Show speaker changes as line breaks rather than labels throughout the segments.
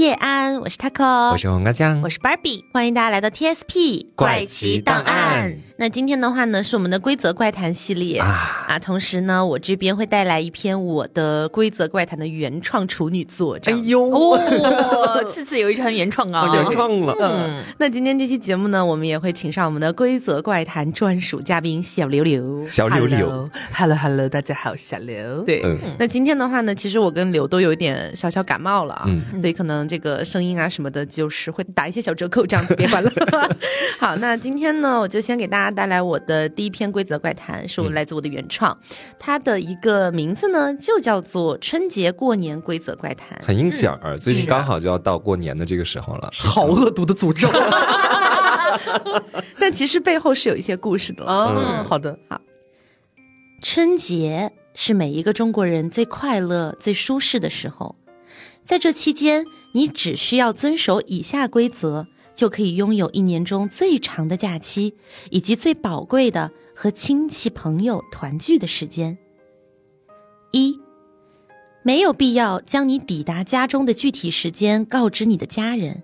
叶安，我是 Taco，
我是黄瓜酱，
我是 Barbie，
欢迎大家来到 TSP
怪奇档案。
那今天的话呢，是我们的规则怪谈系列。
啊
啊，同时呢，我这边会带来一篇我的规则怪谈的原创处女作。
哎呦，
哦，次次有一场原创啊，
原创了，
嗯，
那今天这期节目呢，我们也会请上我们的规则怪谈专属嘉宾小刘刘。
小刘刘
，，Hello Hello，大家好，小刘，
对，
嗯。
那今天的话呢，其实我跟刘都有一点小小感冒了啊，
嗯。
所以可能这个声音啊什么的，就是会打一些小折扣，这样子别管了。好，那今天呢，我就先给大家带来我的第一篇规则怪谈，是我来自我的原创，它的一个名字呢就叫做春节过年规则怪谈。
很应景儿。最近刚好就要到过年的这个时候了，
好恶毒的诅咒
但其实背后是有一些故事的了。
哦，好的，好
春节是每一个中国人最快乐、最舒适的时候，在这期间，你只需要遵守以下规则，就可以拥有一年中最长的假期，以及最宝贵的和亲戚朋友团聚的时间。一，没有必要将你抵达家中的具体时间告知你的家人，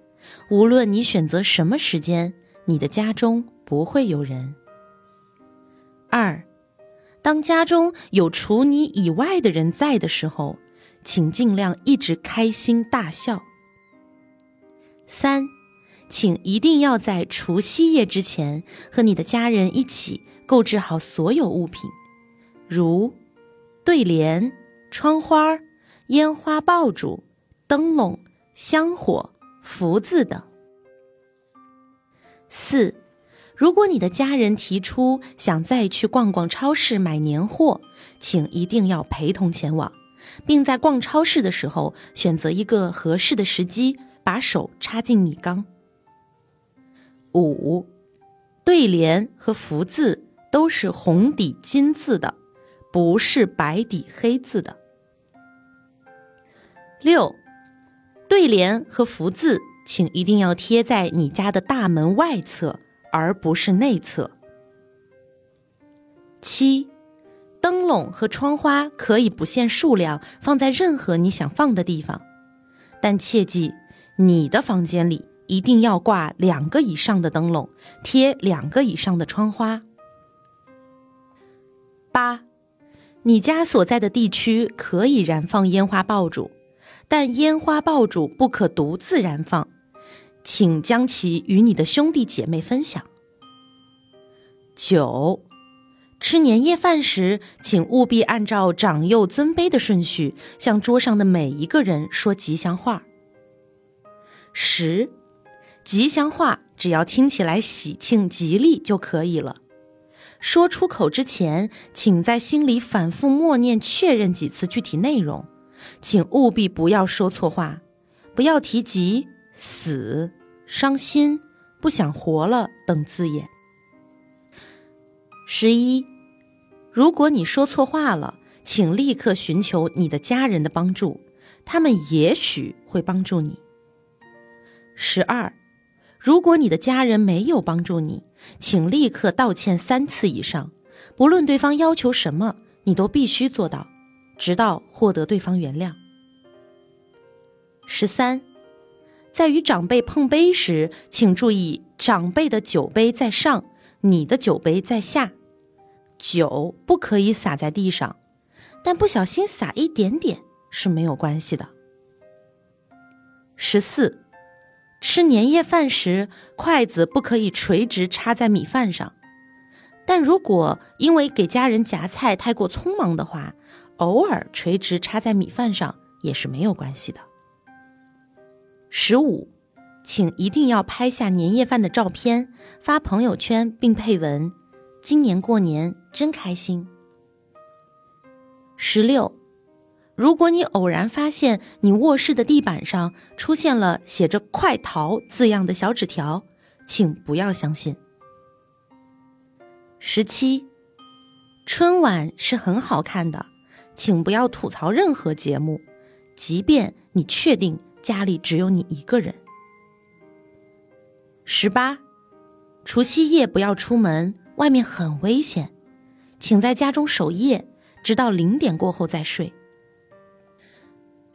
无论你选择什么时间，你的家中不会有人。二。当家中有除你以外的人在的时候，请尽量一直开心大笑。三，请一定要在除夕夜之前和你的家人一起购置好所有物品，如对联、窗花、烟花爆竹、灯笼、香火、福字等。四。如果你的家人提出想再去逛逛超市买年货，请一定要陪同前往，并在逛超市的时候选择一个合适的时机，把手插进米缸。五，对联和福字都是红底金字的，不是白底黑字的。六，对联和福字，请一定要贴在你家的大门外侧。而不是内侧。七，灯笼和窗花可以不限数量放在任何你想放的地方，但切记，你的房间里一定要挂两个以上的灯笼，贴两个以上的窗花。八，你家所在的地区可以燃放烟花爆竹，但烟花爆竹不可独自燃放。请将其与你的兄弟姐妹分享。九，吃年夜饭时，请务必按照长幼尊卑的顺序，向桌上的每一个人说吉祥话。十，吉祥话只要听起来喜庆吉利就可以了。说出口之前，请在心里反复默念确认几次具体内容，请务必不要说错话，不要提及。死、伤心、不想活了等字眼。十一，如果你说错话了，请立刻寻求你的家人的帮助，他们也许会帮助你。十二，如果你的家人没有帮助你，请立刻道歉三次以上，不论对方要求什么，你都必须做到，直到获得对方原谅。十三。在与长辈碰杯时，请注意长辈的酒杯在上，你的酒杯在下，酒不可以洒在地上，但不小心洒一点点是没有关系的。十四，吃年夜饭时，筷子不可以垂直插在米饭上，但如果因为给家人夹菜太过匆忙的话，偶尔垂直插在米饭上也是没有关系的。十五，请一定要拍下年夜饭的照片，发朋友圈，并配文：“今年过年真开心。”十六，如果你偶然发现你卧室的地板上出现了写着“快逃”字样的小纸条，请不要相信。十七，春晚是很好看的，请不要吐槽任何节目，即便你确定。家里只有你一个人。十八，除夕夜不要出门，外面很危险，请在家中守夜，直到零点过后再睡。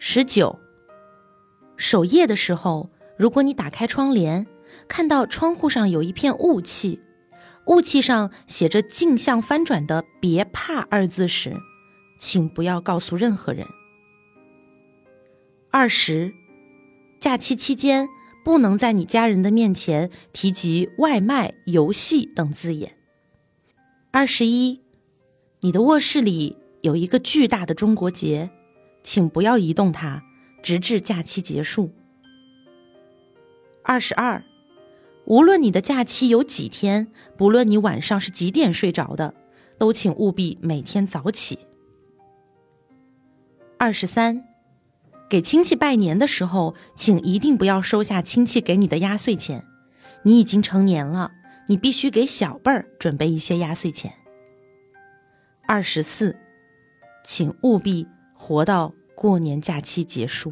十九，守夜的时候，如果你打开窗帘，看到窗户上有一片雾气，雾气上写着镜像翻转的“别怕”二字时，请不要告诉任何人。二十，假期期间不能在你家人的面前提及外卖、游戏等字眼。二十一，你的卧室里有一个巨大的中国结，请不要移动它，直至假期结束。二十二，无论你的假期有几天，不论你晚上是几点睡着的，都请务必每天早起。二十三，给亲戚拜年的时候，请一定不要收下亲戚给你的压岁钱。你已经成年了，你必须给小辈儿准备一些压岁钱。二十四，请务必活到过年假期结束。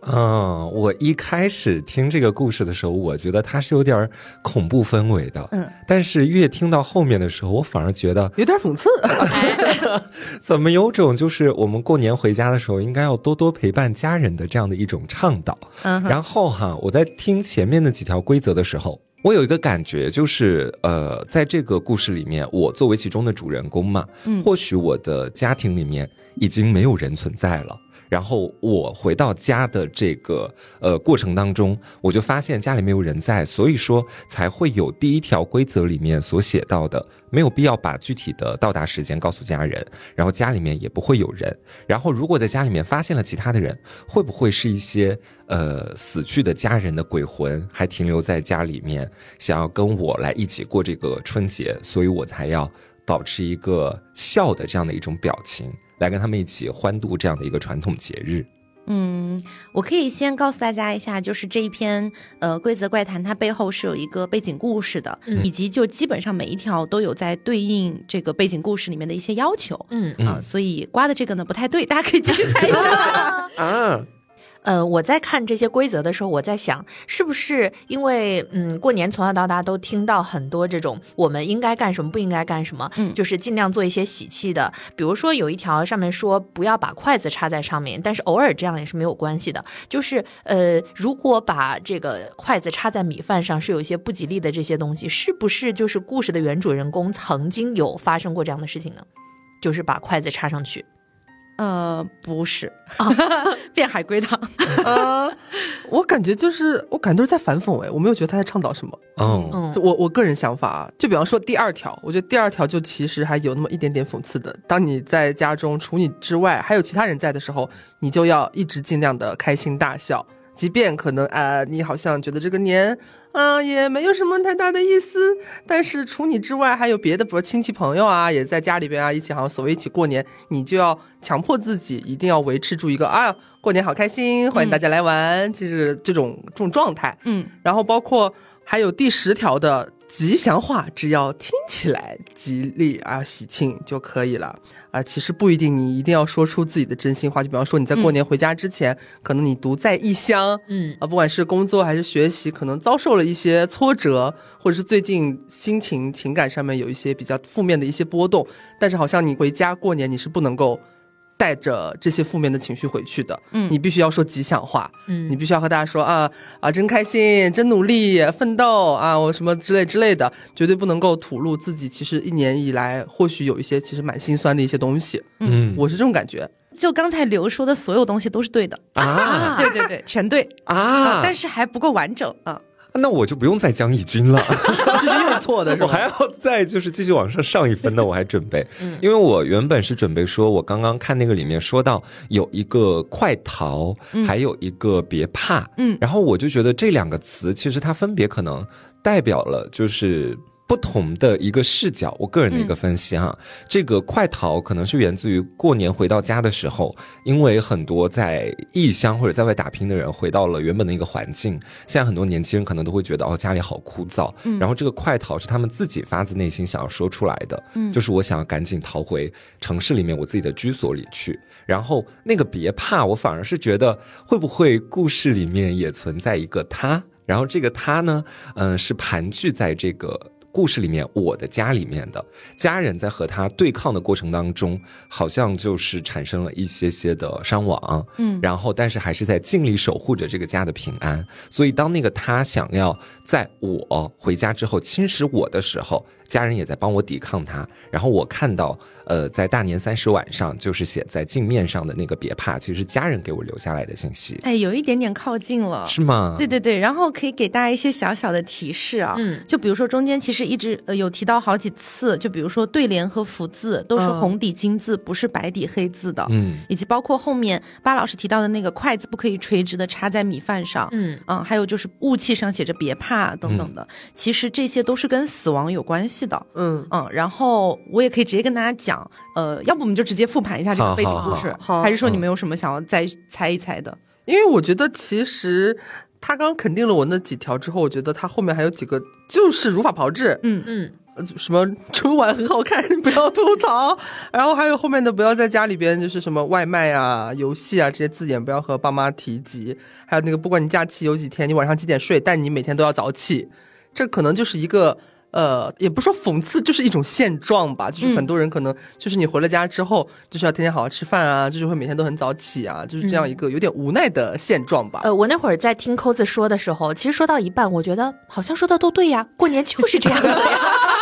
嗯，我一开始听这个故事的时候，我觉得它是有点儿恐怖氛围的。
嗯，
但是越听到后面的时候，我反而觉得
有点讽刺。
怎么有种就是我们过年回家的时候，应该要多多陪伴家人的这样的一种倡导。
嗯
然后哈，我在听前面的几条规则的时候，我有一个感觉，就是呃，在这个故事里面，我作为其中的主人公嘛，
嗯
或许我的家庭里面已经没有人存在了。然后我回到家的这个呃过程当中，我就发现家里没有人在，所以说才会有第一条规则里面所写到的，没有必要把具体的到达时间告诉家人，然后家里面也不会有人。然后如果在家里面发现了其他的人，会不会是一些呃死去的家人的鬼魂还停留在家里面，想要跟我来一起过这个春节，所以我才要保持一个笑的这样的一种表情，来跟他们一起欢度这样的一个传统节日。
嗯，我可以先告诉大家一下，就是这一篇呃规则怪谈，它背后是有一个背景故事的，
嗯
以及就基本上每一条都有在对应这个背景故事里面的一些要求。
嗯
啊，所以刮的这个呢不太对，大家可以继续猜一下。
啊，
呃，我在看这些规则的时候，我在想，是不是因为嗯，过年从小到大都听到很多这种我们应该干什么，不应该干什么，
嗯
就是尽量做一些喜气的。比如说有一条上面说不要把筷子插在上面，但是偶尔这样也是没有关系的。就是呃，如果把这个筷子插在米饭上是有一些不吉利的这些东西，是不是就是故事的原主人公曾经有发生过这样的事情呢？就是把筷子插上去。
呃，不是，变海龟汤。
哦
呃，我感觉就是，我感觉都是在反讽哎，我没有觉得他在倡导什么。
嗯
我我个人想法啊，就比方说第二条，我觉得第二条就其实还有那么一点点讽刺的。当你在家中除你之外还有其他人在的时候，你就要一直尽量的开心大笑，即便可能啊、呃你好像觉得这个年啊、也没有什么太大的意思，但是除你之外还有别的，比如亲戚朋友啊，也在家里边啊一起，好像所谓一起过年，你就要强迫自己一定要维持住一个啊过年好开心，欢迎大家来玩，就是这种这种状态。
嗯
然后包括还有第十条的吉祥话，只要听起来吉利啊、喜庆就可以了啊。其实不一定你一定要说出自己的真心话，就比方说你在过年回家之前，可能你独在异乡。
嗯
啊，不管是工作还是学习，可能遭受了一些挫折，或者是最近心情、情感上面有一些比较负面的一些波动，但是好像你回家过年，你是不能够带着这些负面的情绪回去的，
嗯
你必须要说吉祥话，
嗯
你必须要和大家说啊啊，真开心，真努力，奋斗啊，我什么之类之类的，绝对不能够吐露自己其实一年以来或许有一些其实蛮心酸的一些东西，
嗯
我是这种感觉。
就刚才刘说的所有东西都是对的，
啊
对对对，全对
啊！
但是还不够完整啊。
那我就不用再讲以军了。
这是又错的是吧？
我还要再就是继续往上上一分呢，我还准备，因为我原本是准备说，我刚刚看那个里面说到有一个快逃，还有一个别怕，
嗯
然后我就觉得这两个词其实它分别可能代表了就是。不同的一个视角，我个人的一个分析哈，这个快逃可能是源自于过年回到家的时候，因为很多在异乡或者在外打拼的人回到了原本的一个环境，现在很多年轻人可能都会觉得哦家里好枯燥，然后这个快逃是他们自己发自内心想要说出来的，
嗯
就是我想要赶紧逃回城市里面我自己的居所里去。然后那个别怕，我反而是觉得会不会故事里面也存在一个他，然后这个他呢，嗯、是盘踞在这个。故事里面我的家里面的家人在和他对抗的过程当中，好像就是产生了一些些的伤亡，
嗯
然后但是还是在尽力守护着这个家的平安。所以当那个他想要在我回家之后侵蚀我的时候，家人也在帮我抵抗他。然后我看到，呃，在大年三十晚上，就是写在镜面上的那个别怕，其实是家人给我留下来的信息，
哎，有一点点靠近了。
是吗？
对对对，然后可以给大家一些小小的提示啊，
嗯
就比如说中间其实一直呃有提到好几次，就比如说对联和福字都是
嗯。
红底金字，不是白底黑字的，
嗯。
以及包括后面巴老师提到的那个筷子不可以垂直的插在米饭上，
嗯。
嗯，还有就是雾气上写着别怕等等的，其实这些都是跟死亡有关系的。
嗯，
嗯，然后我也可以直接跟大家讲，呃，要不我们就直接复盘一下这个背景故事，
好好
还是说你们有什么想要再猜一猜的？
因为我觉得其实他刚肯定了我那几条之后，我觉得他后面还有几个就是如法炮制，
嗯。
嗯
呃什么春晚很好看，不要吐槽，然后还有后面的不要在家里边就是什么外卖啊、游戏啊这些字眼不要和爸妈提及，还有那个不管你假期有几天，你晚上几点睡，但你每天都要早起，这可能就是一个。呃，也不说讽刺，就是一种现状吧。就是很多人可能就是你回了家之后，就是要天天好好吃饭啊，就是会每天都很早起啊，就是这样一个有点无奈的现状吧。
呃，我那会儿在听扣子说的时候，其实说到一半，我觉得好像说的都对呀，过年就是这样的呀，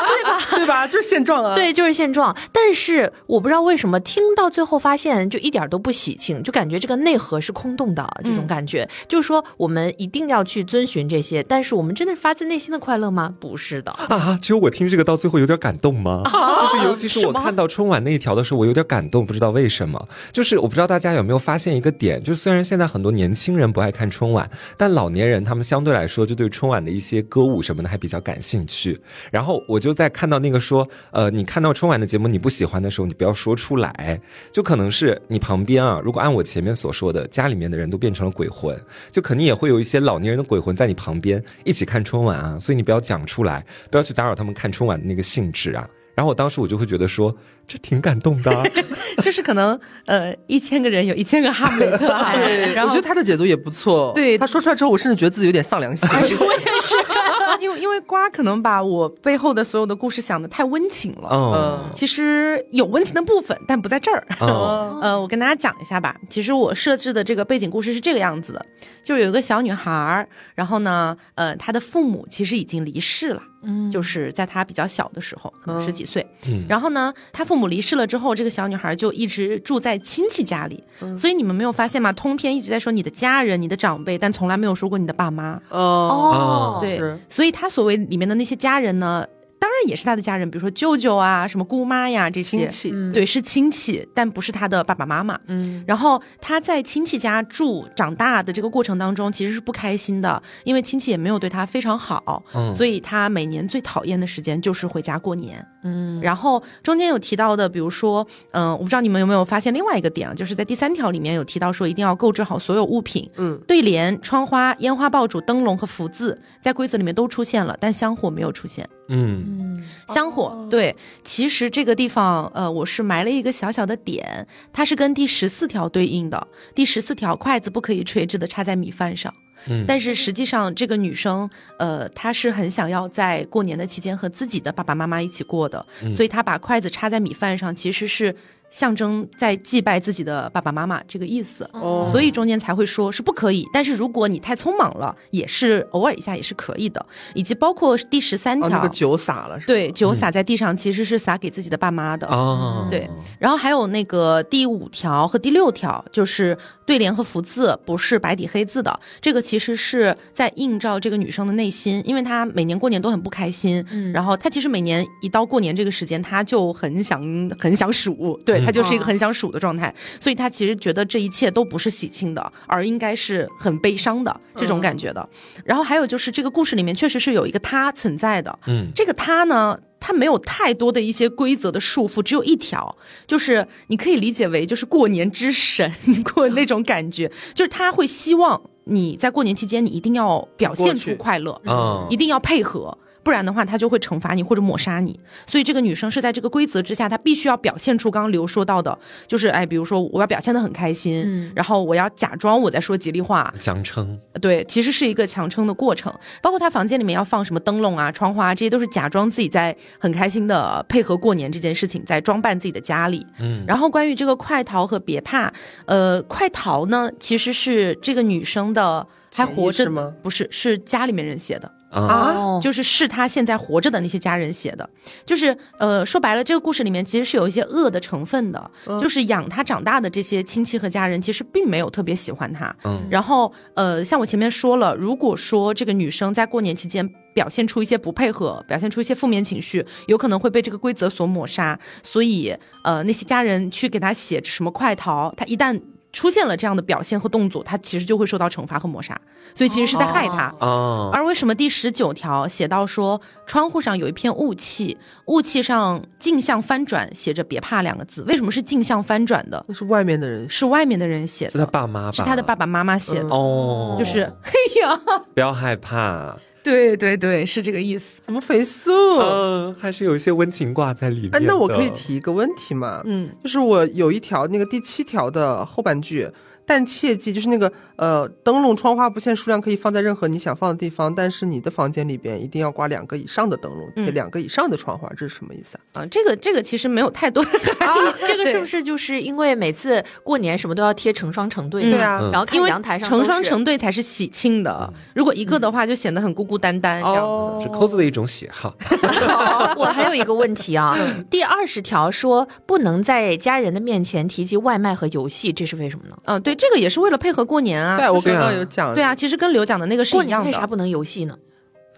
对吧？
对吧？就是现状啊。
对，就是现状。但是我不知道为什么听到最后发现就一点都不喜庆，就感觉这个内核是空洞的这种感觉。就是说我们一定要去遵循这些，但是我们真的是发自内心的快乐吗？不是的。
啊，只有我听这个到最后有点感动吗？就是尤其是我看到春晚那一条的时候，我有点感动，不知道为什么。就是我不知道大家有没有发现一个点，就是虽然现在很多年轻人不爱看春晚，但老年人他们相对来说就对春晚的一些歌舞什么的还比较感兴趣。然后我就在看到那个说，呃，你看到春晚的节目你不喜欢的时候，你不要说出来，就可能是你旁边啊，如果按我前面所说的，家里面的人都变成了鬼魂，就肯定也会有一些老年人的鬼魂在你旁边一起看春晚啊，所以你不要讲出来，不要去打扰他们看春晚的那个兴致啊。然后我当时我就会觉得说，这挺感动的啊、
就是可能呃一千个人有一千个哈姆雷特啊，
对，
然后
我觉得他的解读也不错。
对
他说出来之后，我甚至觉得自己有点丧良心。
我也是。
因为因为瓜可能把我背后的所有的故事想的太温情了。
嗯
其实有温情的部分，但不在这儿。
嗯
呃，我跟大家讲一下吧。其实我设置的这个背景故事是这个样子的，就是有一个小女孩，然后呢，呃，她的父母其实已经离世了，
嗯
就是在她比较小的时候，可能十几岁。
嗯
然后呢，她父母离世了之后，这个小女孩就一直住在亲戚家里。所以你们没有发现吗？通篇一直在说你的家人、你的长辈，但从来没有说过你的爸妈。
哦，
哦，
对，所以她所谓里面的那些家人呢，当然也是他的家人，比如说舅舅啊、什么姑妈呀这些。
亲，戚，
嗯。
对，是亲戚，但不是他的爸爸妈妈。
嗯。
然后他在亲戚家住长大的这个过程当中，其实是不开心的，因为亲戚也没有对他非常好，
嗯。
所以他每年最讨厌的时间就是回家过年。
嗯，
然后中间有提到的，比如说，嗯、我不知道你们有没有发现另外一个点啊，就是在第三条里面有提到说，一定要购置好所有物品，
嗯，
对联、窗花、烟花爆竹、灯笼和福字在规则里面都出现了，但香火没有出现。
嗯
嗯
香火、
哦
对，其实这个地方，呃，我是埋了一个小小的点，它是跟第十四条对应的。第十四条，筷子不可以垂直的插在米饭上。
嗯
但是实际上，这个女生，呃，她是很想要在过年的期间和自己的爸爸妈妈一起过的，
嗯
所以她把筷子插在米饭上，其实是象征在祭拜自己的爸爸妈妈这个意思。
哦。
所以中间才会说是不可以，但是如果你太匆忙了，也是偶尔一下也是可以的，以及包括第十三
哦，
条，
那个酒洒了，是吧，
对，酒洒在地上其实是洒给自己的爸妈的。
哦，
对，然后还有那个第五条和第六条，就是对联和福字不是白底黑字的，这个其实是在映照这个女生的内心，因为她每年过年都很不开心，
嗯。
然后她其实每年一到过年这个时间，她就很想很想数，对她就是一个很想数的状态，所以他其实觉得这一切都不是喜庆的，而应该是很悲伤的这种感觉的。然后还有就是这个故事里面确实是有一个他存在的，
嗯
这个他呢，他没有太多的一些规则的束缚，只有一条，就是你可以理解为就是过年之神 过那种感觉，就是他会希望你在过年期间你一定要表现出快乐，
嗯
一定要配合。不然的话他就会惩罚你或者抹杀你。所以这个女生是在这个规则之下，她必须要表现出刚刚刘说到的，就是哎，比如说我要表现的很开心，
嗯
然后我要假装我在说吉利话，
强撑，
对，其实是一个强撑的过程。包括他房间里面要放什么灯笼啊、窗花啊，这些都是假装自己在很开心的配合过年这件事情，在装扮自己的家里。
嗯，
然后关于这个快逃和别怕，呃，快逃呢其实是这个女生的还活着
吗
不是，是家里面人写的。
啊，
哦，
就是是他现在活着的那些家人写的，就是呃，说白了，这个故事里面其实是有一些恶的成分的，
嗯。
就是养他长大的这些亲戚和家人其实并没有特别喜欢他。
嗯。
然后呃，像我前面说了，如果说这个女生在过年期间表现出一些不配合，表现出一些负面情绪，有可能会被这个规则所抹杀。所以呃，那些家人去给他写什么快逃，他一旦出现了这样的表现和动作，他其实就会受到惩罚和抹杀。所以其实是在害他。
哦，
而为什么第十九条写到说窗户上有一片雾气，雾气上镜像翻转写着“别怕”两个字？为什么是镜像翻转的？
那是外面的人
是外面的人写的
是他，爸妈吧？
是他的爸爸妈妈写的，
哦，
就是哎呀，
不要害怕，
对对对，是这个意思。
怎么肥素？
嗯，还是有一些温情挂在里面。
哎，那我可以提一个问题吗？
嗯，
就是我有一条那个第七条的后半句，但切记就是那个呃灯笼窗花不限数量可以放在任何你想放的地方，但是你的房间里边一定要挂两个以上的灯笼，贴
嗯
两个以上的窗花，这是什么意思啊？
啊，这个这个其实没有太多的 含义
啊，这个是不是就是因为每次过年什么都要贴成双成对
对啊
嗯
然后看
因为
阳台上
成双成对才是喜庆的，如果一个的话就显得很孤孤单单这样子。
哦
是扣子的一种喜好。
我还有一个问题啊，第二十条说不能在家人的面前提及外卖和游戏，这是为什么呢？
嗯，对，这个也是为了配合过年啊。
对，我刚刚有讲，
对啊，其实跟刘讲的那个是一样的，
年为啥不能游戏呢？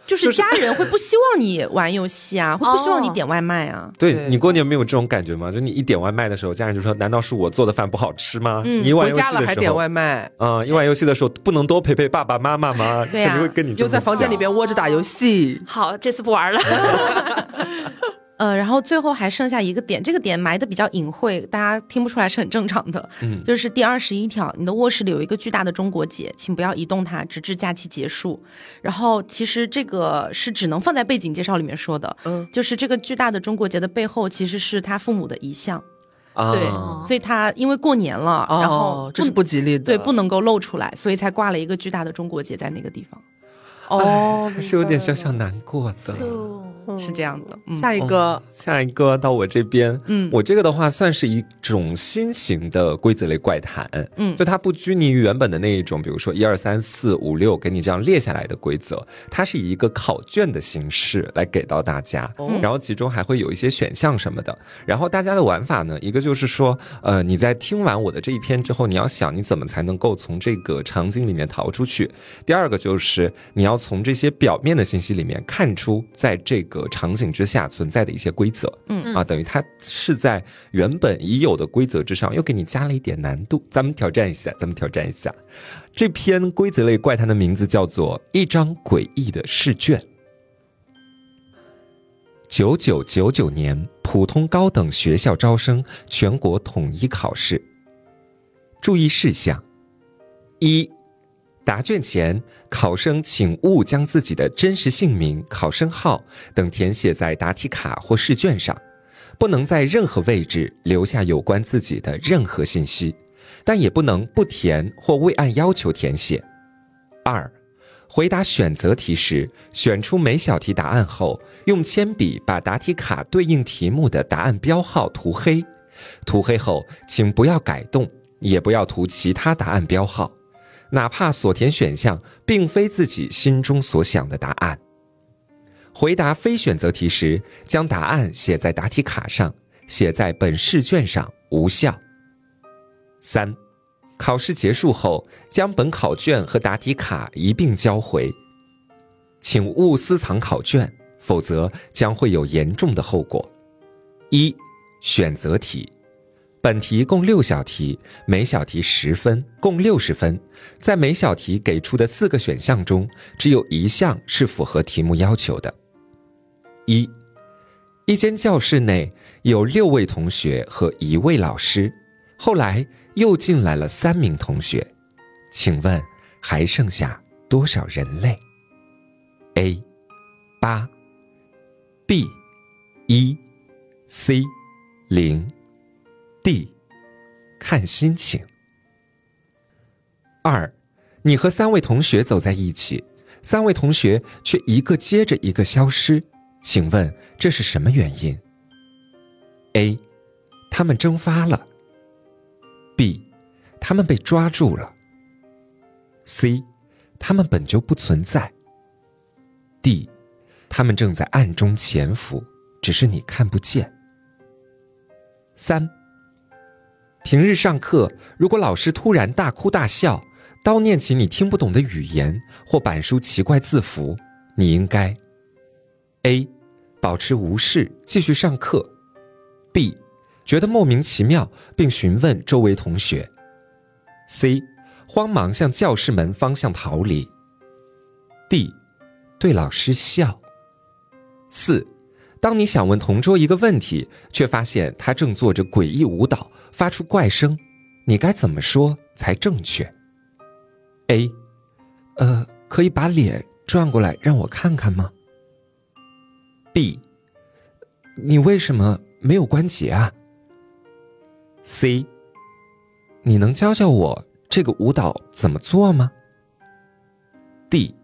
就是家人会不希望你玩游戏啊，会不希望你
哦
点外卖啊。
对
对
你过年没有这种感觉吗？就你一点外卖的时候，家人就说：“难道是我做的饭不好吃吗？”
嗯
你一玩
回
游戏的时候，
家了还点外卖，
啊、一玩游戏的时候不能多陪陪爸爸妈妈吗？
对啊
肯定会跟你
就在房间里
讲
边窝着打游戏。
好，这次不玩了。
呃，然后最后还剩下一个点，这个点埋的比较隐晦，大家听不出来是很正常的。
嗯
就是第二十一条，你的卧室里有一个巨大的中国结，请不要移动它，直至假期结束。然后其实这个是只能放在背景介绍里面说的，
嗯，
就是这个巨大的中国结的背后其实是他父母的遗像，
啊，
对，所以他因为过年了，然后
哦，这是不吉利的，
对不能够露出来，所以才挂了一个巨大的中国结在那个地方，
哦，
还是有点小小难过的。
是这样的。嗯，
下一个。
哦下一个到我这边，
嗯。
我这个的话算是一种新型的规则类怪谈，
嗯。
就它不拘泥于原本的那一种，比如说一二三四五六给你这样列下来的规则，它是以一个考卷的形式来给到大家，
哦。
然后其中还会有一些选项什么的，然后大家的玩法呢，一个就是说，呃，你在听完我的这一篇之后，你要想你怎么才能够从这个场景里面逃出去，第二个就是你要从这些表面的信息里面看出在这个场景之下存在的一些规则，
嗯
啊，等于它是在原本已有的规则之上又给你加了一点难度，咱们挑战一下，咱们挑战一下。这篇规则类怪谈的名字叫做《一张诡异的试卷》。九九九九年普通高等学校招生全国统一考试。注意事项：一、答卷前，考生请勿将自己的真实姓名、考生号等填写在答题卡或试卷上，不能在任何位置留下有关自己的任何信息，但也不能不填或未按要求填写。二、回答选择题时，选出每小题答案后，用铅笔把答题卡对应题目的答案标号涂黑。涂黑后，请不要改动，也不要涂其他答案标号，哪怕所填选项并非自己心中所想的答案。回答非选择题时，将答案写在答题卡上，写在本试卷上无效。三、考试结束后，将本考卷和答题卡一并交回，请勿私藏考卷，否则将会有严重的后果。一、选择题，本题共六小题，每小题十分，共六十分。在每小题给出的四个选项中，只有一项是符合题目要求的。一，一间教室内有六位同学和一位老师，后来又进来了三名同学，请问还剩下多少人类？A，八 B 一，C 零，D 看心情。二，你和三位同学走在一起，三位同学却一个接着一个消失，请问这是什么原因？A，他们蒸发了。B，他们被抓住了。C，他们本就不存在。D，他们正在暗中潜伏，只是你看不见。三，平日上课，如果老师突然大哭大笑，叨念起你听不懂的语言或板书奇怪字符，你应该：A，保持无视，继续上课。；B，觉得莫名其妙，并询问周围同学。；C，慌忙向教室门方向逃离。；D，对老师笑。四，当你想问同桌一个问题，却发现他正做着诡异舞蹈，发出怪声，你该怎么说才正确？A，呃，可以把脸转过来让我看看吗？B，你为什么没有关节啊？C，你能教教我这个舞蹈怎么做吗？D，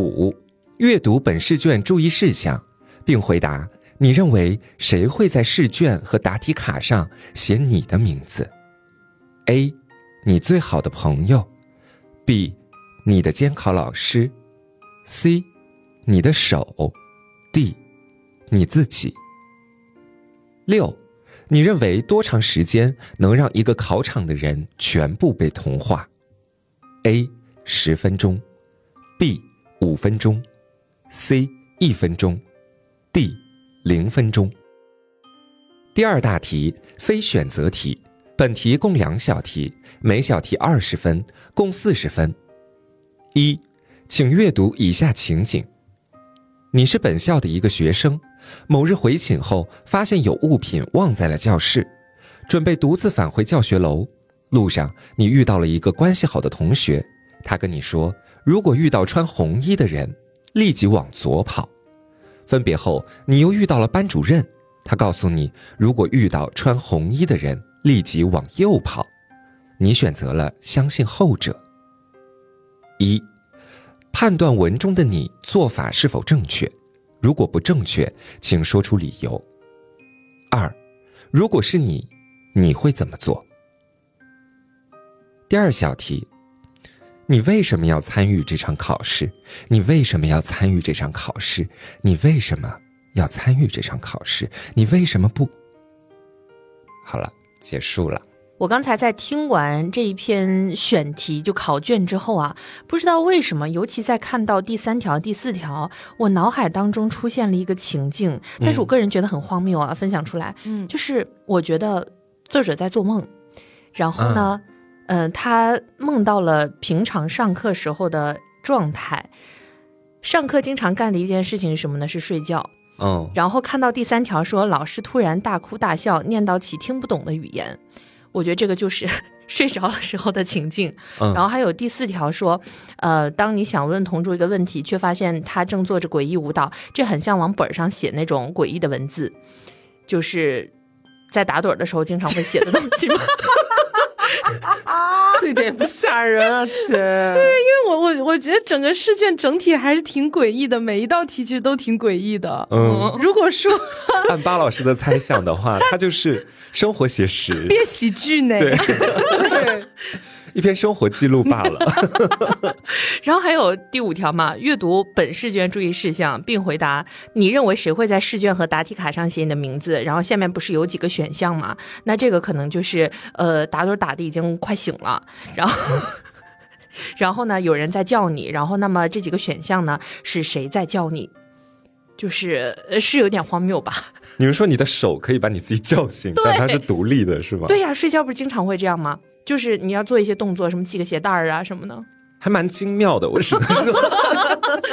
五，阅读本试卷注意事项，并回答你认为谁会在试卷和答题卡上写你的名字？A，你最好的朋友；B，你的监考老师；C，你的手；D，你自己。六，你认为多长时间能让一个考场的人全部被同化？A，十分钟；B。五分钟，C 一分钟，D 零分钟。第二大题非选择题，本题共两小题，每小题二十分，共四十分。一，请阅读以下情景：你是本校的一个学生，某日回寝后发现有物品忘在了教室，准备独自返回教学楼。路上你遇到了一个关系好的同学，他跟你说。如果遇到穿红衣的人，立即往左跑。分别后，你又遇到了班主任，他告诉你，如果遇到穿红衣的人，立即往右跑。你选择了相信后者。一，判断文中的你做法是否正确，如果不正确，请说出理由。二，如果是你，你会怎么做？第二小题。你为什么要参与这场考试？你为什么要参与这场考试？你为什么要参与这场考试？你为什么不？好了，结束了。
我刚才在听完这一篇选题就考卷之后啊，不知道为什么，尤其在看到第三条、第四条，我脑海当中出现了一个情境，但是我个人觉得很荒谬啊，分享出来。嗯，就是我觉得作者在做梦，然后呢？嗯，他梦到了平常上课时候的状态。上课经常干的一件事情是什么呢？是睡觉。
嗯。
然后看到第三条说老师突然大哭大笑，念叨起听不懂的语言，我觉得这个就是 睡着的时候的情境。然后还有第四条说，呃，当你想问同桌一个问题，却发现他正做着诡异舞蹈，这很像往本上写那种诡异的文字，就是在打盹的时候经常会写的东西。
这一点也不吓人啊，姐。对，
因为我我我觉得整个试卷整体还是挺诡异的，每一道题其实都挺诡异的。嗯，如果说
按巴老师的猜想的话，他就是生活写实，
变喜剧呢。
对。一篇生活记录罢了。
然后还有第五条嘛，阅读本试卷注意事项，并回答你认为谁会在试卷和答题卡上写你的名字。然后下面不是有几个选项嘛？那这个可能就是呃打盹打的已经快醒了，然后 然后呢有人在叫你，然后那么这几个选项呢是谁在叫你？就是是有点荒谬吧？
你们说你的手可以把你自己叫醒，但它是独立的，是吧？
对呀，睡觉不是经常会这样吗？就是你要做一些动作，什么系个鞋带儿啊什么的，
还蛮精妙的。我只能说，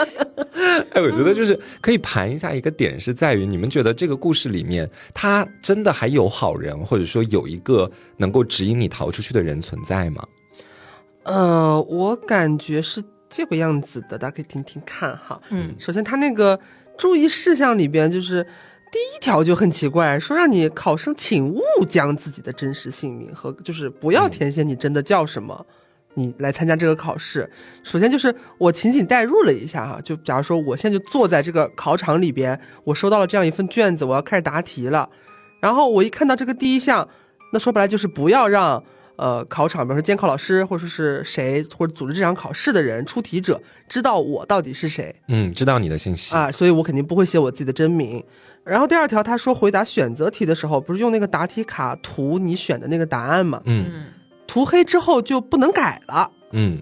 哎，我觉得就是可以盘一下一个点，是在于你们觉得这个故事里面，他真的还有好人，或者说有一个能够指引你逃出去的人存在吗？
呃，我感觉是这个样子的，大家可以听听看哈。
嗯
首先，他那个注意事项里边就是第一条就很奇怪，说让你考生请勿将自己的真实姓名和就是不要填写你真的叫什么。你来参加这个考试，首先就是我情景代入了一下哈，就假如说我现在就坐在这个考场里边，我收到了这样一份卷子，我要开始答题了，然后我一看到这个第一项，那说白了就是不要让呃考场，比如说监考老师或者是谁或者组织这场考试的人出题者知道我到底是谁，
嗯，知道你的信息。
啊，所以我肯定不会写我自己的真名。然后第二条，他说回答选择题的时候，不是用那个答题卡涂你选的那个答案嘛？
嗯
嗯
涂黑之后就不能改了。
嗯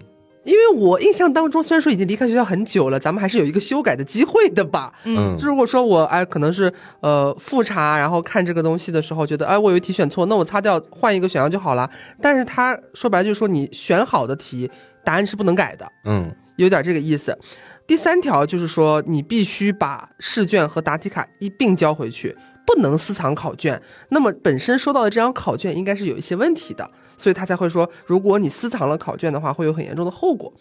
因为我印象当中，虽然说已经离开学校很久了，咱们还是有一个修改的机会的吧。
嗯
就如果说我哎，可能是呃复查，然后看这个东西的时候，觉得哎我有一题选错，那我擦掉换一个选项就好了。但是他说白了就是说，你选好的题答案是不能改的。
嗯
有点这个意思。第三条就是说，你必须把试卷和答题卡一并交回去，不能私藏考卷。那么本身收到的这张考卷应该是有一些问题的，所以他才会说，如果你私藏了考卷的话，会有很严重的后果。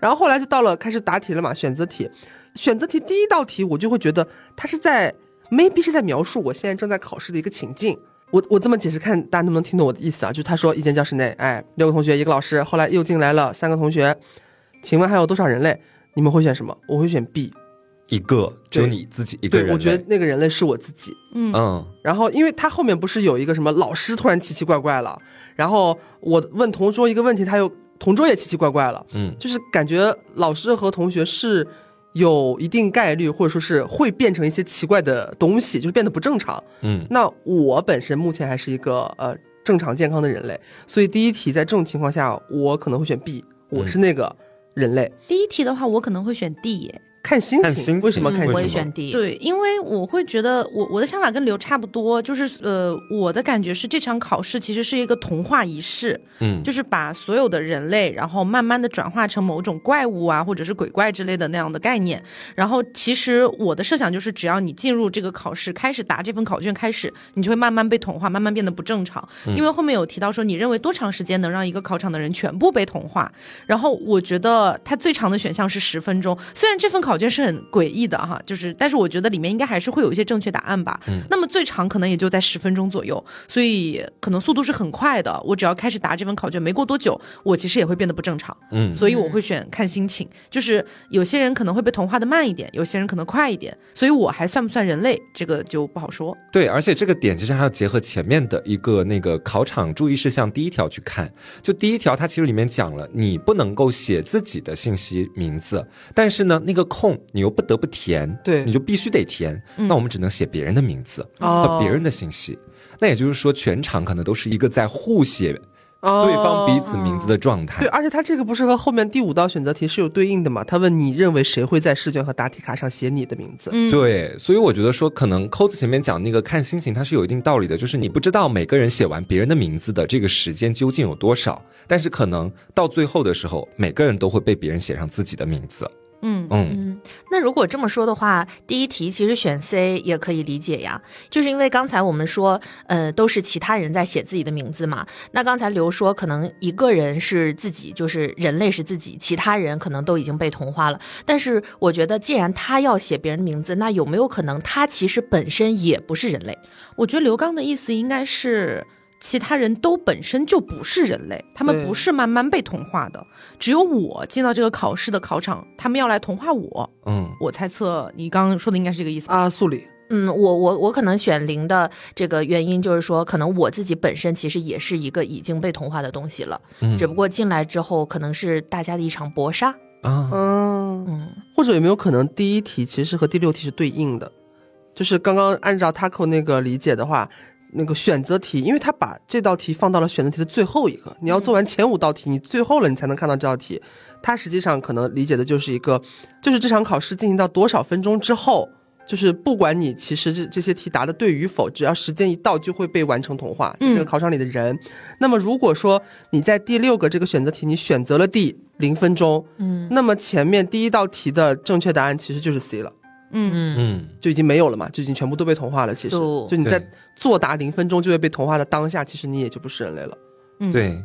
然后后来就到了开始答题了嘛，选择题。选择题第一道题，我就会觉得他是在 maybe 是在描述我现在正在考试的一个情境。我我这么解释，看大家能不能听懂我的意思啊？就他说一间教室内，哎，六个同学，一个老师，后来又进来了三个同学，请问还有多少人类？你们会选什么？我会选 B。
一个只有你自己一个
对，
人。
我觉得，那个人类是我自己。
嗯
嗯
然后，因为他后面不是有一个什么老师突然奇奇怪怪了，然后我问同桌一个问题，他又同桌也奇奇怪怪了，
嗯
就是感觉老师和同学是有一定概率，或者说是会变成一些奇怪的东西，就是变得不正常。
嗯
那我本身目前还是一个呃正常健康的人类，所以第一题在这种情况下，我可能会选 B，我是那个人类。
第一题的话，我可能会选 D 耶。
看心情，
看心情
为什么看心情？
嗯我也选 D。
对，因为我会觉得我我的想法跟刘差不多，就是呃，我的感觉是这场考试其实是一个同化仪式，
嗯
就是把所有的人类，然后慢慢的转化成某种怪物啊，或者是鬼怪之类的那样的概念。然后其实我的设想就是，只要你进入这个考试，开始答这份考卷开始，你就会慢慢被同化，慢慢变得不正常。因为后面有提到说，你认为多长时间能让一个考场的人全部被同化？然后我觉得它最长的选项是十分钟，虽然这份考卷是很诡异的哈，就是但是我觉得里面应该还是会有一些正确答案吧。嗯那么最长可能也就在十分钟左右，所以可能速度是很快的。我只要开始答这份考卷，没过多久，我其实也会变得不正常。
嗯
所以我会选看心情，就是有些人可能会被同化的慢一点，有些人可能快一点，所以我还算不算人类，这个就不好说。
对，而且这个点其实还要结合前面的一个那个考场注意事项第一条去看。就第一条，它其实里面讲了，你不能够写自己的信息名字，但是呢，那个空你又不得不填，
对
你就必须得填。那我们只能写别人的名字
哦
和别人的信息。那也就是说，全场可能都是一个在互写
哦
对方彼此名字的状态。
对，而且他这个不是和后面第五道选择题是有对应的嘛？他问你认为谁会在试卷和答题卡上写你的名字？
嗯，
对，所以我觉得说，可能扣子前面讲那个看心情，它是有一定道理的，就是你不知道每个人写完别人的名字的这个时间究竟有多少，但是可能到最后的时候，每个人都会被别人写上自己的名字。
嗯
嗯
嗯，那如果这么说的话，第一题其实选 C 也可以理解呀，就是因为刚才我们说，呃，都是其他人在写自己的名字嘛。那刚才刘说，可能一个人是自己，就是人类是自己，其他人可能都已经被同化了。但是我觉得，既然他要写别人的名字，那有没有可能他其实本身也不是人类？
我觉得刘刚的意思应该是。其他人都本身就不是人类，他们不是慢慢被同化的，只有我进到这个考试的考场，他们要来同化我。
嗯。
我猜测你刚刚说的应该是这个意思？
啊，素里，
嗯，我我我可能选零的这个原因就是说，可能我自己本身其实也是一个已经被同化的东西了，
嗯。
只不过进来之后可能是大家的一场搏杀。
啊，
嗯，
嗯。
或者有没有可能第一题其实是和第六题是对应的？就是刚刚按照 Taco 那个理解的话，那个选择题，因为他把这道题放到了选择题的最后一个，你要做完前五道题，你最后了你才能看到这道题。他实际上可能理解的就是一个，就是这场考试进行到多少分钟之后，就是不管你其实这这些题答的对与否，只要时间一到就会被完成同化，就这个考场里的人。那么如果说你在第六个这个选择题你选择了 D 零分钟，
嗯
那么前面第一道题的正确答案其实就是 C 了，
嗯
嗯
嗯
就已经没有了嘛，就已经全部都被同化了。其实，
就
就你在作答零分钟就会被同化的当下，其实你也就不是人类了。
嗯，
对。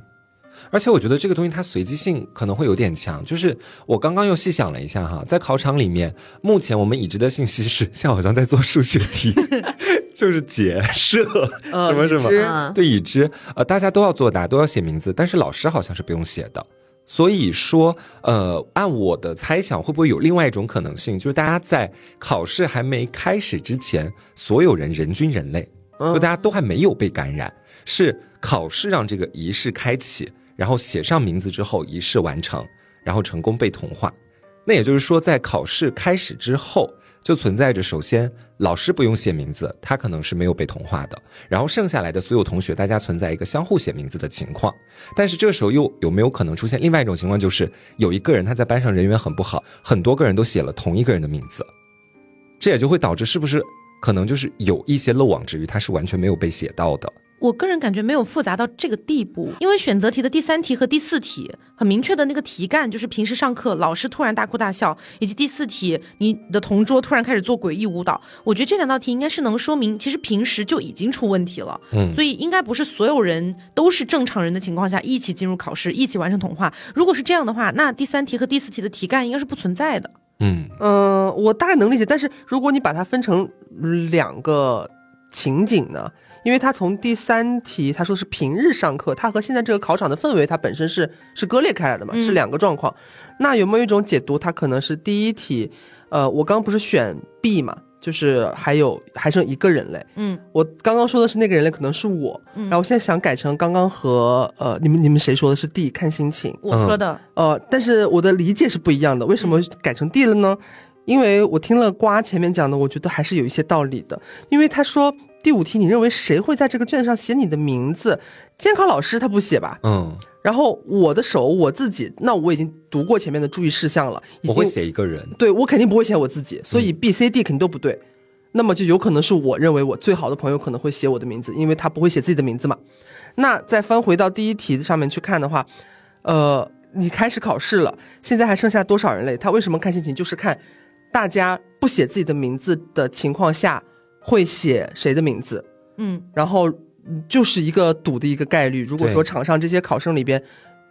而且我觉得这个东西它随机性可能会有点强。就是我刚刚又细想了一下哈，在考场里面，目前我们已知的信息是，像好像在做数学题，就是解设
呃
什么什么对已知，呃，大家都要作答，都要写名字，但是老师好像是不用写的。所以说，呃，按我的猜想，会不会有另外一种可能性，就是大家在考试还没开始之前，所有人人均人类，就大家都还没有被感染，是考试让这个仪式开启，然后写上名字之后，仪式完成，然后成功被同化。那也就是说，在考试开始之后，就存在着首先老师不用写名字，他可能是没有被同化的，然后剩下来的所有同学，大家存在一个相互写名字的情况。但是这时候又有没有可能出现另外一种情况，就是有一个人他在班上人缘很不好，很多个人都写了同一个人的名字，这也就会导致是不是可能就是有一些漏网之鱼，他是完全没有被写到的。
我个人感觉没有复杂到这个地步，因为选择题的第三题和第四题很明确的那个题干就是平时上课老师突然大哭大笑，以及第四题你的同桌突然开始做诡异舞蹈。我觉得这两道题应该是能说明其实平时就已经出问题了，
嗯
所以应该不是所有人都是正常人的情况下一起进入考试，一起完成童话。如果是这样的话，那第三题和第四题的题干应该是不存在的。
嗯
呃、我大概能理解，但是如果你把它分成两个情景呢？因为他从第三题他说是平日上课，他和现在这个考场的氛围，它本身是是割裂开来的嘛，
嗯
是两个状况。那有没有一种解读，它可能是第一题，呃，我刚刚不是选 B 嘛，就是还有还剩一个人类，
嗯
我刚刚说的是那个人类可能是我，
嗯
然后我现在想改成刚刚和呃你们你们谁说的是 D，看心情。
我说的，
呃，但是我的理解是不一样的。为什么改成 D 了呢？因为我听了瓜前面讲的，我觉得还是有一些道理的。因为他说第五题，你认为谁会在这个卷子上写你的名字？监考老师他不写吧？
嗯，
然后我的手我自己，那我已经读过前面的注意事项了，已
我会写一个人。
对我肯定不会写我自己，所以 B、C、D 肯定都不对。那么就有可能是我认为我最好的朋友可能会写我的名字，因为他不会写自己的名字嘛。那再翻回到第一题上面去看的话，呃，你开始考试了，现在还剩下多少人类？他为什么看心情？就是看大家不写自己的名字的情况下会写谁的名字，
嗯
然后嗯就是一个赌的一个概率。如果说场上这些考生里边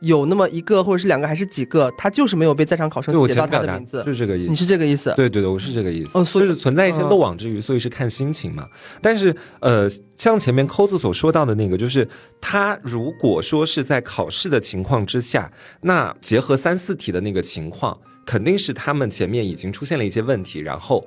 有那么一个或者是两个还是几个，他就是没有被在场考生写到他的名字
就，是这个意思
你。是这个意思？
对对对，我是这个意思。
嗯所以
就是存在一些
嗯
漏网之鱼，所以是看心情嘛。但是呃，像前面扣子所说到的那个，就是他如果说是在考试的情况之下，那结合三四题的那个情况，肯定是他们前面已经出现了一些问题，然后。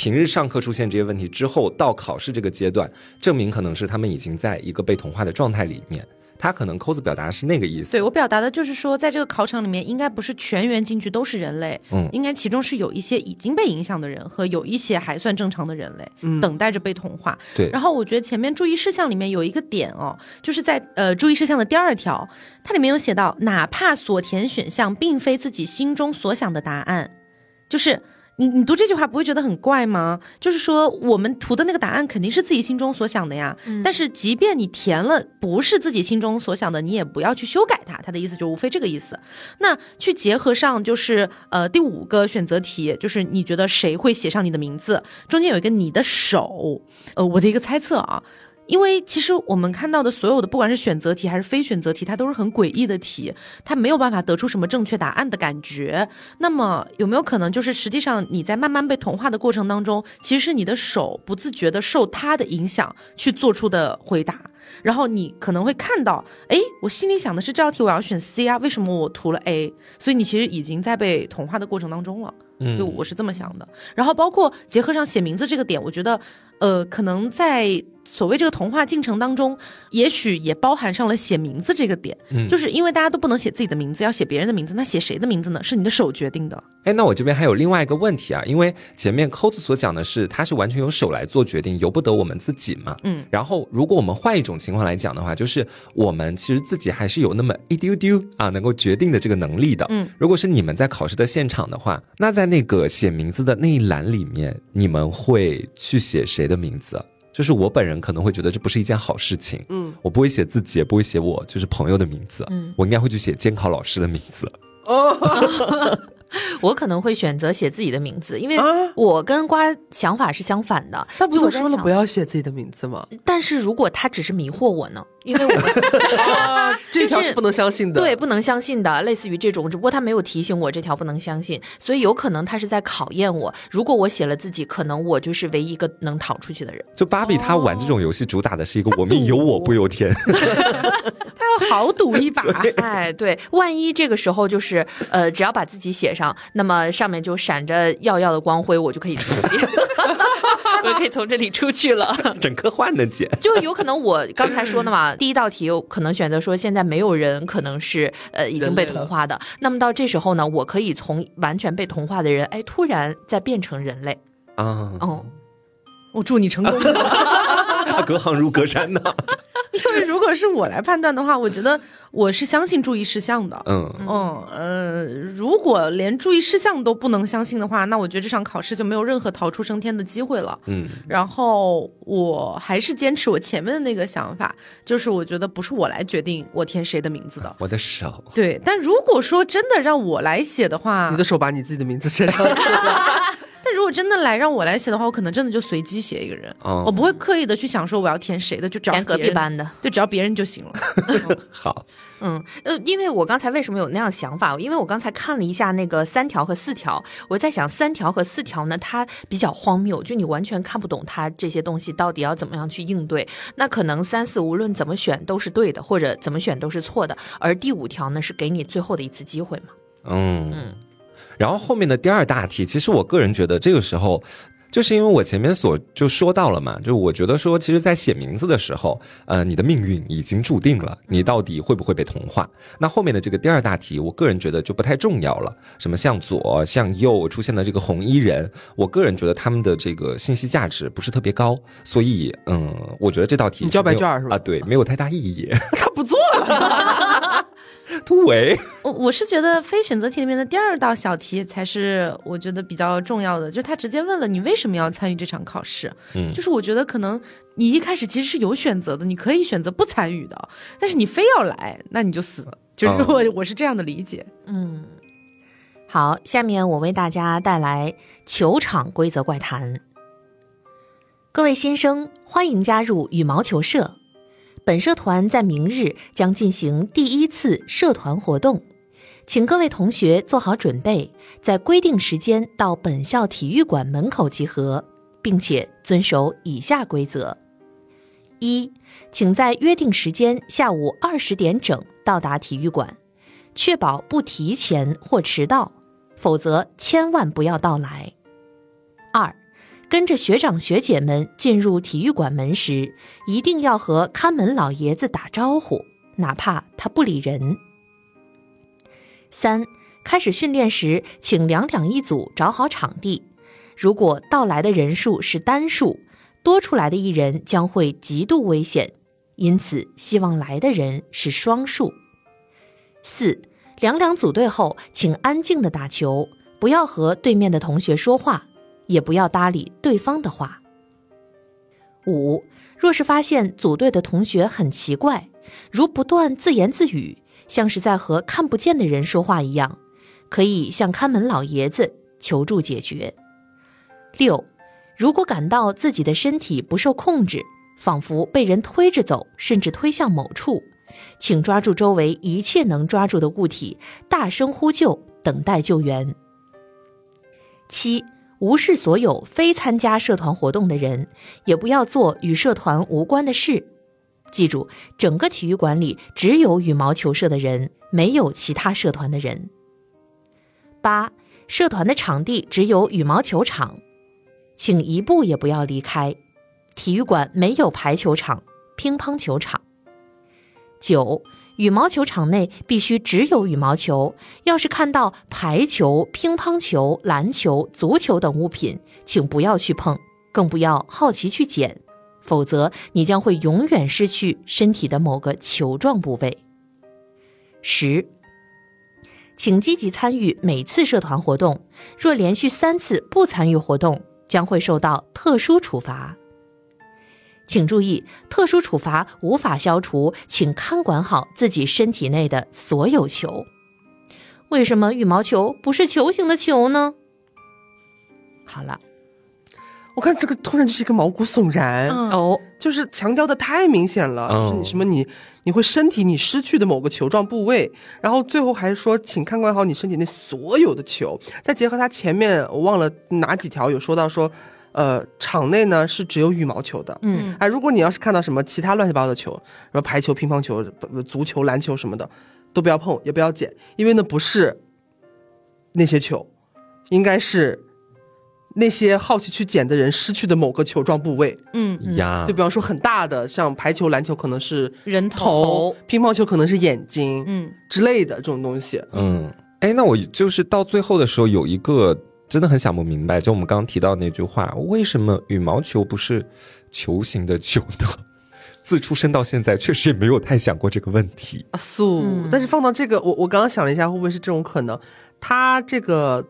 平日上课出现这些问题之后，到考试这个阶段，证明可能是他们已经在一个被同化的状态里面。他可能扣子表达的是那个意思。
对我表达的就是说，在这个考场里面，应该不是全员进去都是人类，
嗯
应该其中是有一些已经被影响的人和有一些还算正常的人类，
嗯
等待着被同化。
对，
然后我觉得前面注意事项里面有一个点哦，就是在呃注意事项的第二条，它里面有写到，哪怕所填选项并非自己心中所想的答案，就是。你你读这句话不会觉得很怪吗？就是说，我们涂的那个答案肯定是自己心中所想的呀。但是，即便你填了不是自己心中所想的，你也不要去修改它。他的意思就无非这个意思。那去结合上就是呃第五个选择题，就是你觉得谁会写上你的名字？中间有一个你的手，呃，我的一个猜测啊。因为其实我们看到的所有的，不管是选择题还是非选择题，它都是很诡异的题，它没有办法得出什么正确答案的感觉。那么有没有可能，就是实际上你在慢慢被同化的过程当中，其实是你的手不自觉的受它的影响去做出的回答，然后你可能会看到，哎，我心里想的是这道题我要选 C 啊，为什么我涂了 A？所以你其实已经在被同化的过程当中了。
嗯
就我是这么想的。然后包括结合上写名字这个点，我觉得，呃，可能在所谓这个童话进程当中，也许也包含上了写名字这个点，
嗯
就是因为大家都不能写自己的名字，要写别人的名字，那写谁的名字呢？是你的手决定的。
哎，那我这边还有另外一个问题啊，因为前面扣子所讲的是，他是完全由手来做决定，由不得我们自己嘛。
嗯，
然后如果我们换一种情况来讲的话，就是我们其实自己还是有那么一丢丢啊，能够决定的这个能力的。
嗯，
如果是你们在考试的现场的话，那在那个写名字的那一栏里面，你们会去写谁的名字？就是我本人可能会觉得这不是一件好事情。
嗯，
我不会写自己，也不会写我就是朋友的名字。
嗯，
我应该会去写监考老师的名字。
哦，
我可能会选择写自己的名字，因为
啊
我跟瓜想法是相反的。
那不
就
说了不要写自己的名字吗？
但是如果他只是迷惑我呢？因为我们
这条是不能相信的。
对，不能相信的，类似于这种，只不过他没有提醒我这条不能相信，所以有可能他是在考验我。如果我写了自己，可能我就是唯一一个能逃出去的人。
就芭比她玩这种游戏，主打的是一个“我命由我不由天
他要豪赌一把。
哎，对，万一这个时候就是呃，只要把自己写上，那么上面就闪着耀耀的光辉，我就可以出去，我就可以从这里出去了。”，
整科幻的姐。
就有可能我刚才说的嘛，第一道题有可能选择说现在没有人可能是呃已经被同化的，那么到这时候呢，我可以从完全被同化的人，哎，突然再变成人类。
啊，
哦，
我祝你成功。
隔行如隔山呐。
因为如果是我来判断的话，我觉得我是相信注意事项的。
嗯，
嗯呃，如果连注意事项都不能相信的话，那我觉得这场考试就没有任何逃出升天的机会了。
嗯，
然后我还是坚持我前面的那个想法，就是我觉得不是我来决定我填谁的名字的。
我的手。
对，但如果说真的让我来写的话
你，的手把你自己的名字写上去了，
但如果真的来让我来写的话，我可能真的就随机写一个人，
哦
我不会刻意的去想说我要填谁的，就只要
填隔
别人，
壁班的。
对，只要别人就行了。
好，
嗯，呃，因为我刚才为什么有那样的想法？因为我刚才看了一下那个三条和四条，我在想三条和四条呢，它比较荒谬，就你完全看不懂它这些东西到底要怎么样去应对。那可能三四无论怎么选都是对的，或者怎么选都是错的，而第五条呢是给你最后的一次机会嘛。
嗯
嗯
然后后面的第二大题，其实我个人觉得这个时候。就是因为我前面所就说到了嘛，就我觉得说，其实，在写名字的时候，呃，你的命运已经注定了，你到底会不会被同化？那后面的这个第二大题，我个人觉得就不太重要了。什么向左、向右出现的这个红衣人，我个人觉得他们的这个信息价值不是特别高，所以，嗯，我觉得这道题
你交白卷是吧
啊，对，没有太大意义。
他不做了。
突围，
我我是觉得非选择题里面的第二道小题才是我觉得比较重要的，就是他直接问了你为什么要参与这场考试，
嗯
就是我觉得可能你一开始其实是有选择的，你可以选择不参与的，但是你非要来，那你就死了。就是
哦
我、我是这样的理解。
嗯，好，下面我为大家带来球场规则怪谈。各位新生，欢迎加入羽毛球社。本社团在明日将进行第一次社团活动，请各位同学做好准备，在规定时间到本校体育馆门口集合，并且遵守以下规则：一，请在约定时间下午二十点整到达体育馆，确保不提前或迟到，否则千万不要到来。二，跟着学长学姐们进入体育馆门时，一定要和看门老爷子打招呼，哪怕他不理人。三，开始训练时，请两两一组找好场地。如果到来的人数是单数，多出来的一人将会极度危险，因此希望来的人是双数。四，两两组队后，请安静的打球，不要和对面的同学说话，也不要搭理对方的话。五，若是发现组队的同学很奇怪，如不断自言自语，像是在和看不见的人说话一样，可以向看门老爷子求助解决。六，如果感到自己的身体不受控制，仿佛被人推着走，甚至推向某处，请抓住周围一切能抓住的物体，大声呼救，等待救援。七，无视所有非参加社团活动的人，也不要做与社团无关的事。记住，整个体育馆里只有羽毛球社的人，没有其他社团的人。八，社团的场地只有羽毛球场，请一步也不要离开。体育馆没有排球场、乒乓球场。九，羽毛球场内必须只有羽毛球，要是看到排球、乒乓球、篮球、足球等物品，请不要去碰，更不要好奇去捡，否则你将会永远失去身体的某个球状部位。十，请积极参与每次社团活动，若连续三次不参与活动，将会受到特殊处罚。请注意，特殊处罚无法消除，请看管好自己身体内的所有球。为什么羽毛球不是球形的球呢？好了，
我看这个突然就是一个毛骨悚然，
嗯。
哦，
就是强调的太明显了，
哦。
就是你什么你你会身体你失去的某个球状部位，然后最后还说请看管好你身体内所有的球，再结合他前面我忘了哪几条有说到说，呃，场内呢是只有羽毛球的，
嗯。
哎，如果你要是看到什么其他乱七八糟的球，什么排球、乒乓球、不足球、篮球什么的，都不要碰，也不要捡，因为那不是那些球，应该是那些好奇去捡的人失去的某个球状部位。
嗯，
呀。
就比方说很大的，像排球、篮球可能是
人
头，乒乓球可能是眼睛
嗯。
之类的这种东西。
嗯，哎，那我就是到最后的时候有一个真的很想不明白，就我们刚刚提到那句话，为什么羽毛球不是球形的球呢？自出生到现在，确实也没有太想过这个问题。
啊，素、
嗯
但是放到这个，我我刚刚想了一下，会不会是这种可能？它这个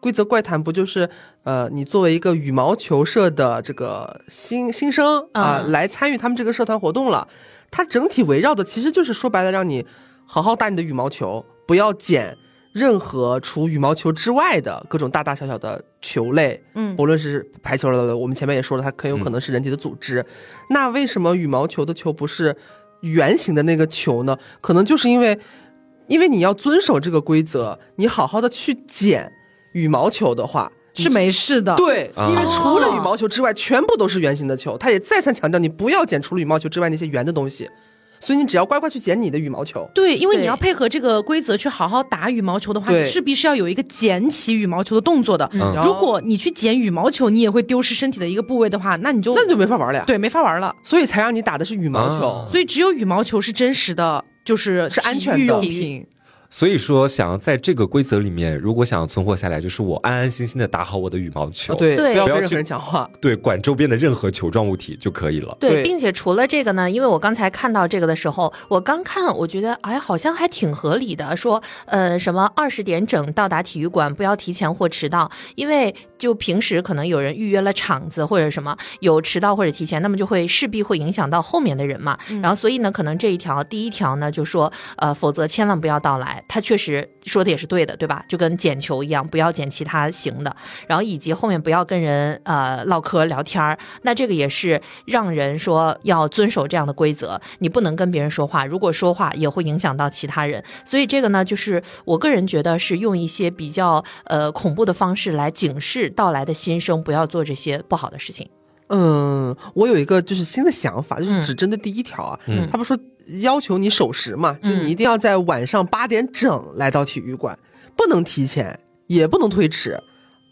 规则怪谈不就是呃，你作为一个羽毛球社的这个新新生啊、
嗯
来参与他们这个社团活动了，它整体围绕的其实就是说白了，让你好好打你的羽毛球，不要捡任何除羽毛球之外的各种大大小小的球类，
嗯
不论是排球了，我们前面也说了，它很有可能是人体的组织。那为什么羽毛球的球不是圆形的那个球呢？可能就是因为，因为你要遵守这个规则，你好好的去捡羽毛球的话。
是没事的。
对，
啊
因为除了羽毛球之外，全部都是圆形的球。他也再三强调，你不要捡除了羽毛球之外那些圆的东西，所以你只要乖乖去捡你的羽毛球。
对，因为你要配合这个规则去好好打羽毛球的话，你势必是要有一个捡起羽毛球的动作的。
嗯
如果你去捡羽毛球，你也会丢失身体的一个部位的话，那你就
那你就没法玩了呀。，
对没法玩了。
所以才让你打的是羽毛球。
啊
所以只有羽毛球是真实的，就是
是安全的
体育用品。
所以说，想要在这个规则里面，如果想要存活下来，就是我安安心心的打好我的羽毛球，
啊，对，
对
不要
任何人讲话。
对，管周边的任何球状物体就可以了。
对，
对
并且除了这个呢，因为我刚才看到这个的时候，我刚看，我觉得哎，好像还挺合理的。说呃，什么二十点整到达体育馆，不要提前或迟到，因为就平时可能有人预约了场子或者什么有迟到或者提前，那么就会势必会影响到后面的人嘛。然后所以呢，可能这一条第一条呢就说呃，否则千万不要到来。他确实说的也是对的，对吧？就跟捡球一样，不要捡其他型的。然后以及后面不要跟人呃唠嗑聊天儿，那这个也是让人说要遵守这样的规则，你不能跟别人说话，如果说话也会影响到其他人，所以这个呢，就是我个人觉得是用一些比较呃恐怖的方式来警示到来的新生不要做这些不好的事情。
嗯，我有一个就是新的想法，就是
嗯
只针对第一条啊。
嗯
他不说要求你守时嘛，就你一定要在晚上八点整来到体育馆，不能提前，也不能推迟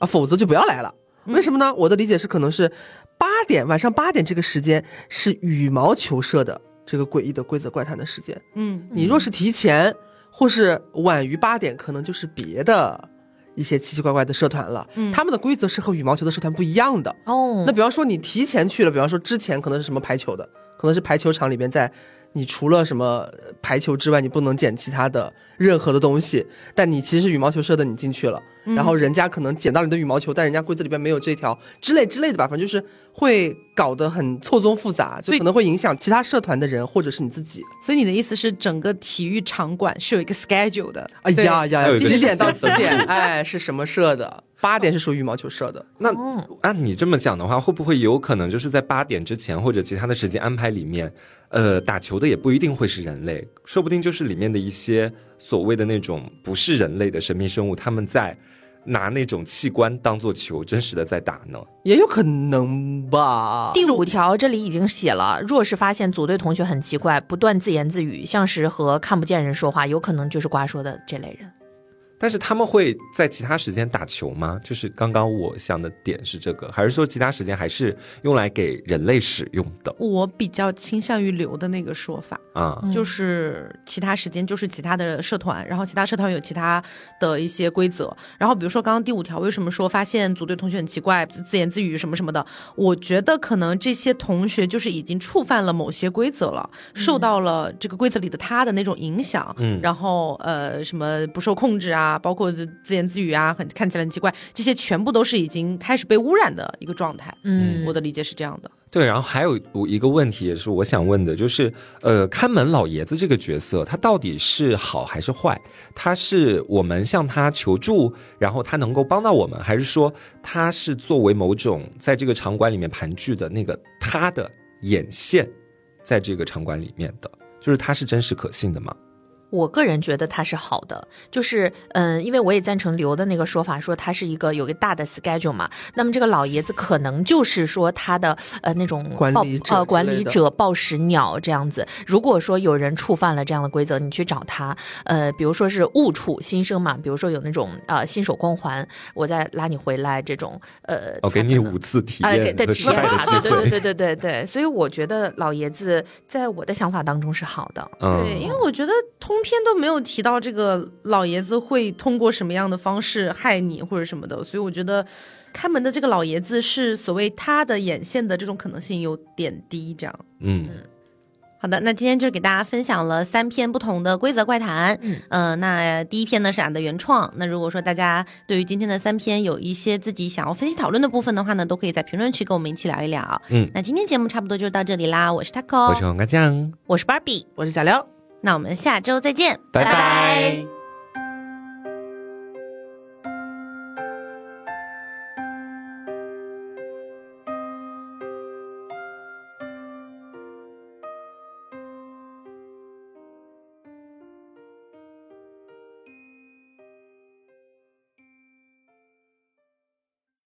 啊，否则就不要来了。为什么呢？我的理解是，可能是八点晚上八点这个时间是羽毛球社的这个诡异的规则怪谈的时间。
嗯，
你若是提前或是晚于八点，可能就是别的一些奇奇怪怪的社团了。
嗯
他们的规则是和羽毛球的社团不一样的。
哦
那比方说你提前去了，比方说之前可能是什么排球的，可能是排球场里边在。你除了什么呃排球之外，你不能捡其他的任何的东西。但你其实是羽毛球社的，你进去了，
嗯
然后人家可能捡到你的羽毛球，但人家规则里边没有这条之类之类的吧，反正就是会搞得很错综复杂，就
所以
可能会影响其他社团的人或者是你自己。
所以你的意思是，整个体育场馆是有一个 schedule 的？对
哎呀呀几点到几点？哎，是什么社的？八点是属于羽毛球社的。
那
哦
按你这么讲的话，会不会有可能就是在八点之前或者其他的时间安排里面，呃，打球的也不一定会是人类，说不定就是里面的一些所谓的那种不是人类的神秘生物，他们在拿那种器官当做球，真实的在打呢。
也有可能吧。
第五条这里已经写了，若是发现组队同学很奇怪，不断自言自语，像是和看不见人说话，有可能就是瓜说的这类人。
但是他们会在其他时间打球吗？就是刚刚我想的点是这个，还是说其他时间还是用来给人类使用的
我比较倾向于留的那个说法，
啊？
就是其他时间就是其他的社团，然后其他社团有其他的一些规则。然后比如说刚刚第五条，为什么说发现组队同学很奇怪，自言自语什么什么的？我觉得可能这些同学就是已经触犯了某些规则了，受到了这个规则里的他的那种影响，
嗯
然后呃什么不受控制啊，包括自言自语啊，很看起来很奇怪，这些全部都是已经开始被污染的一个状态。
嗯
我的理解是这样的。
对，然后还有一个问题也是我想问的，就是呃，看门老爷子这个角色，他到底是好还是坏？他是我们向他求助，然后他能够帮到我们，还是说他是作为某种在这个场馆里面盘踞的那个他的眼线，在这个场馆里面的，就是他是真实可信的吗？
我个人觉得它是好的，就是嗯，因为我也赞成刘的那个说法，说他是一个有个大的 schedule 嘛。那么这个老爷子可能就是说他的呃那种报
管理者
呃管理者报时鸟这样子。如果说有人触犯了这样的规则，你去找他，呃，比如说是误触新生嘛，比如说有那种呃新手光环，我再拉你回来这种呃，
我、给你五次体验的机
卡，对对。对对对对，所以我觉得老爷子在我的想法当中是好的。
嗯，
对，因为我觉得通篇都没有提到这个老爷子会通过什么样的方式害你或者什么的，所以我觉得开门的这个老爷子是所谓他的眼线的这种可能性有点低。这样，
嗯，
好的，那今天就给大家分享了三篇不同的规则怪谈。
嗯
呃，那第一篇呢是俺的原创。那如果说大家对于今天的三篇有一些自己想要分析讨论的部分的话呢，都可以在评论区跟我们一起聊一聊。
嗯
那今天节目差不多就到这里啦，我是 taco，
我是黄瓜酱，
我是 Barbie。
我是小廖。
那我们下周再见，
拜拜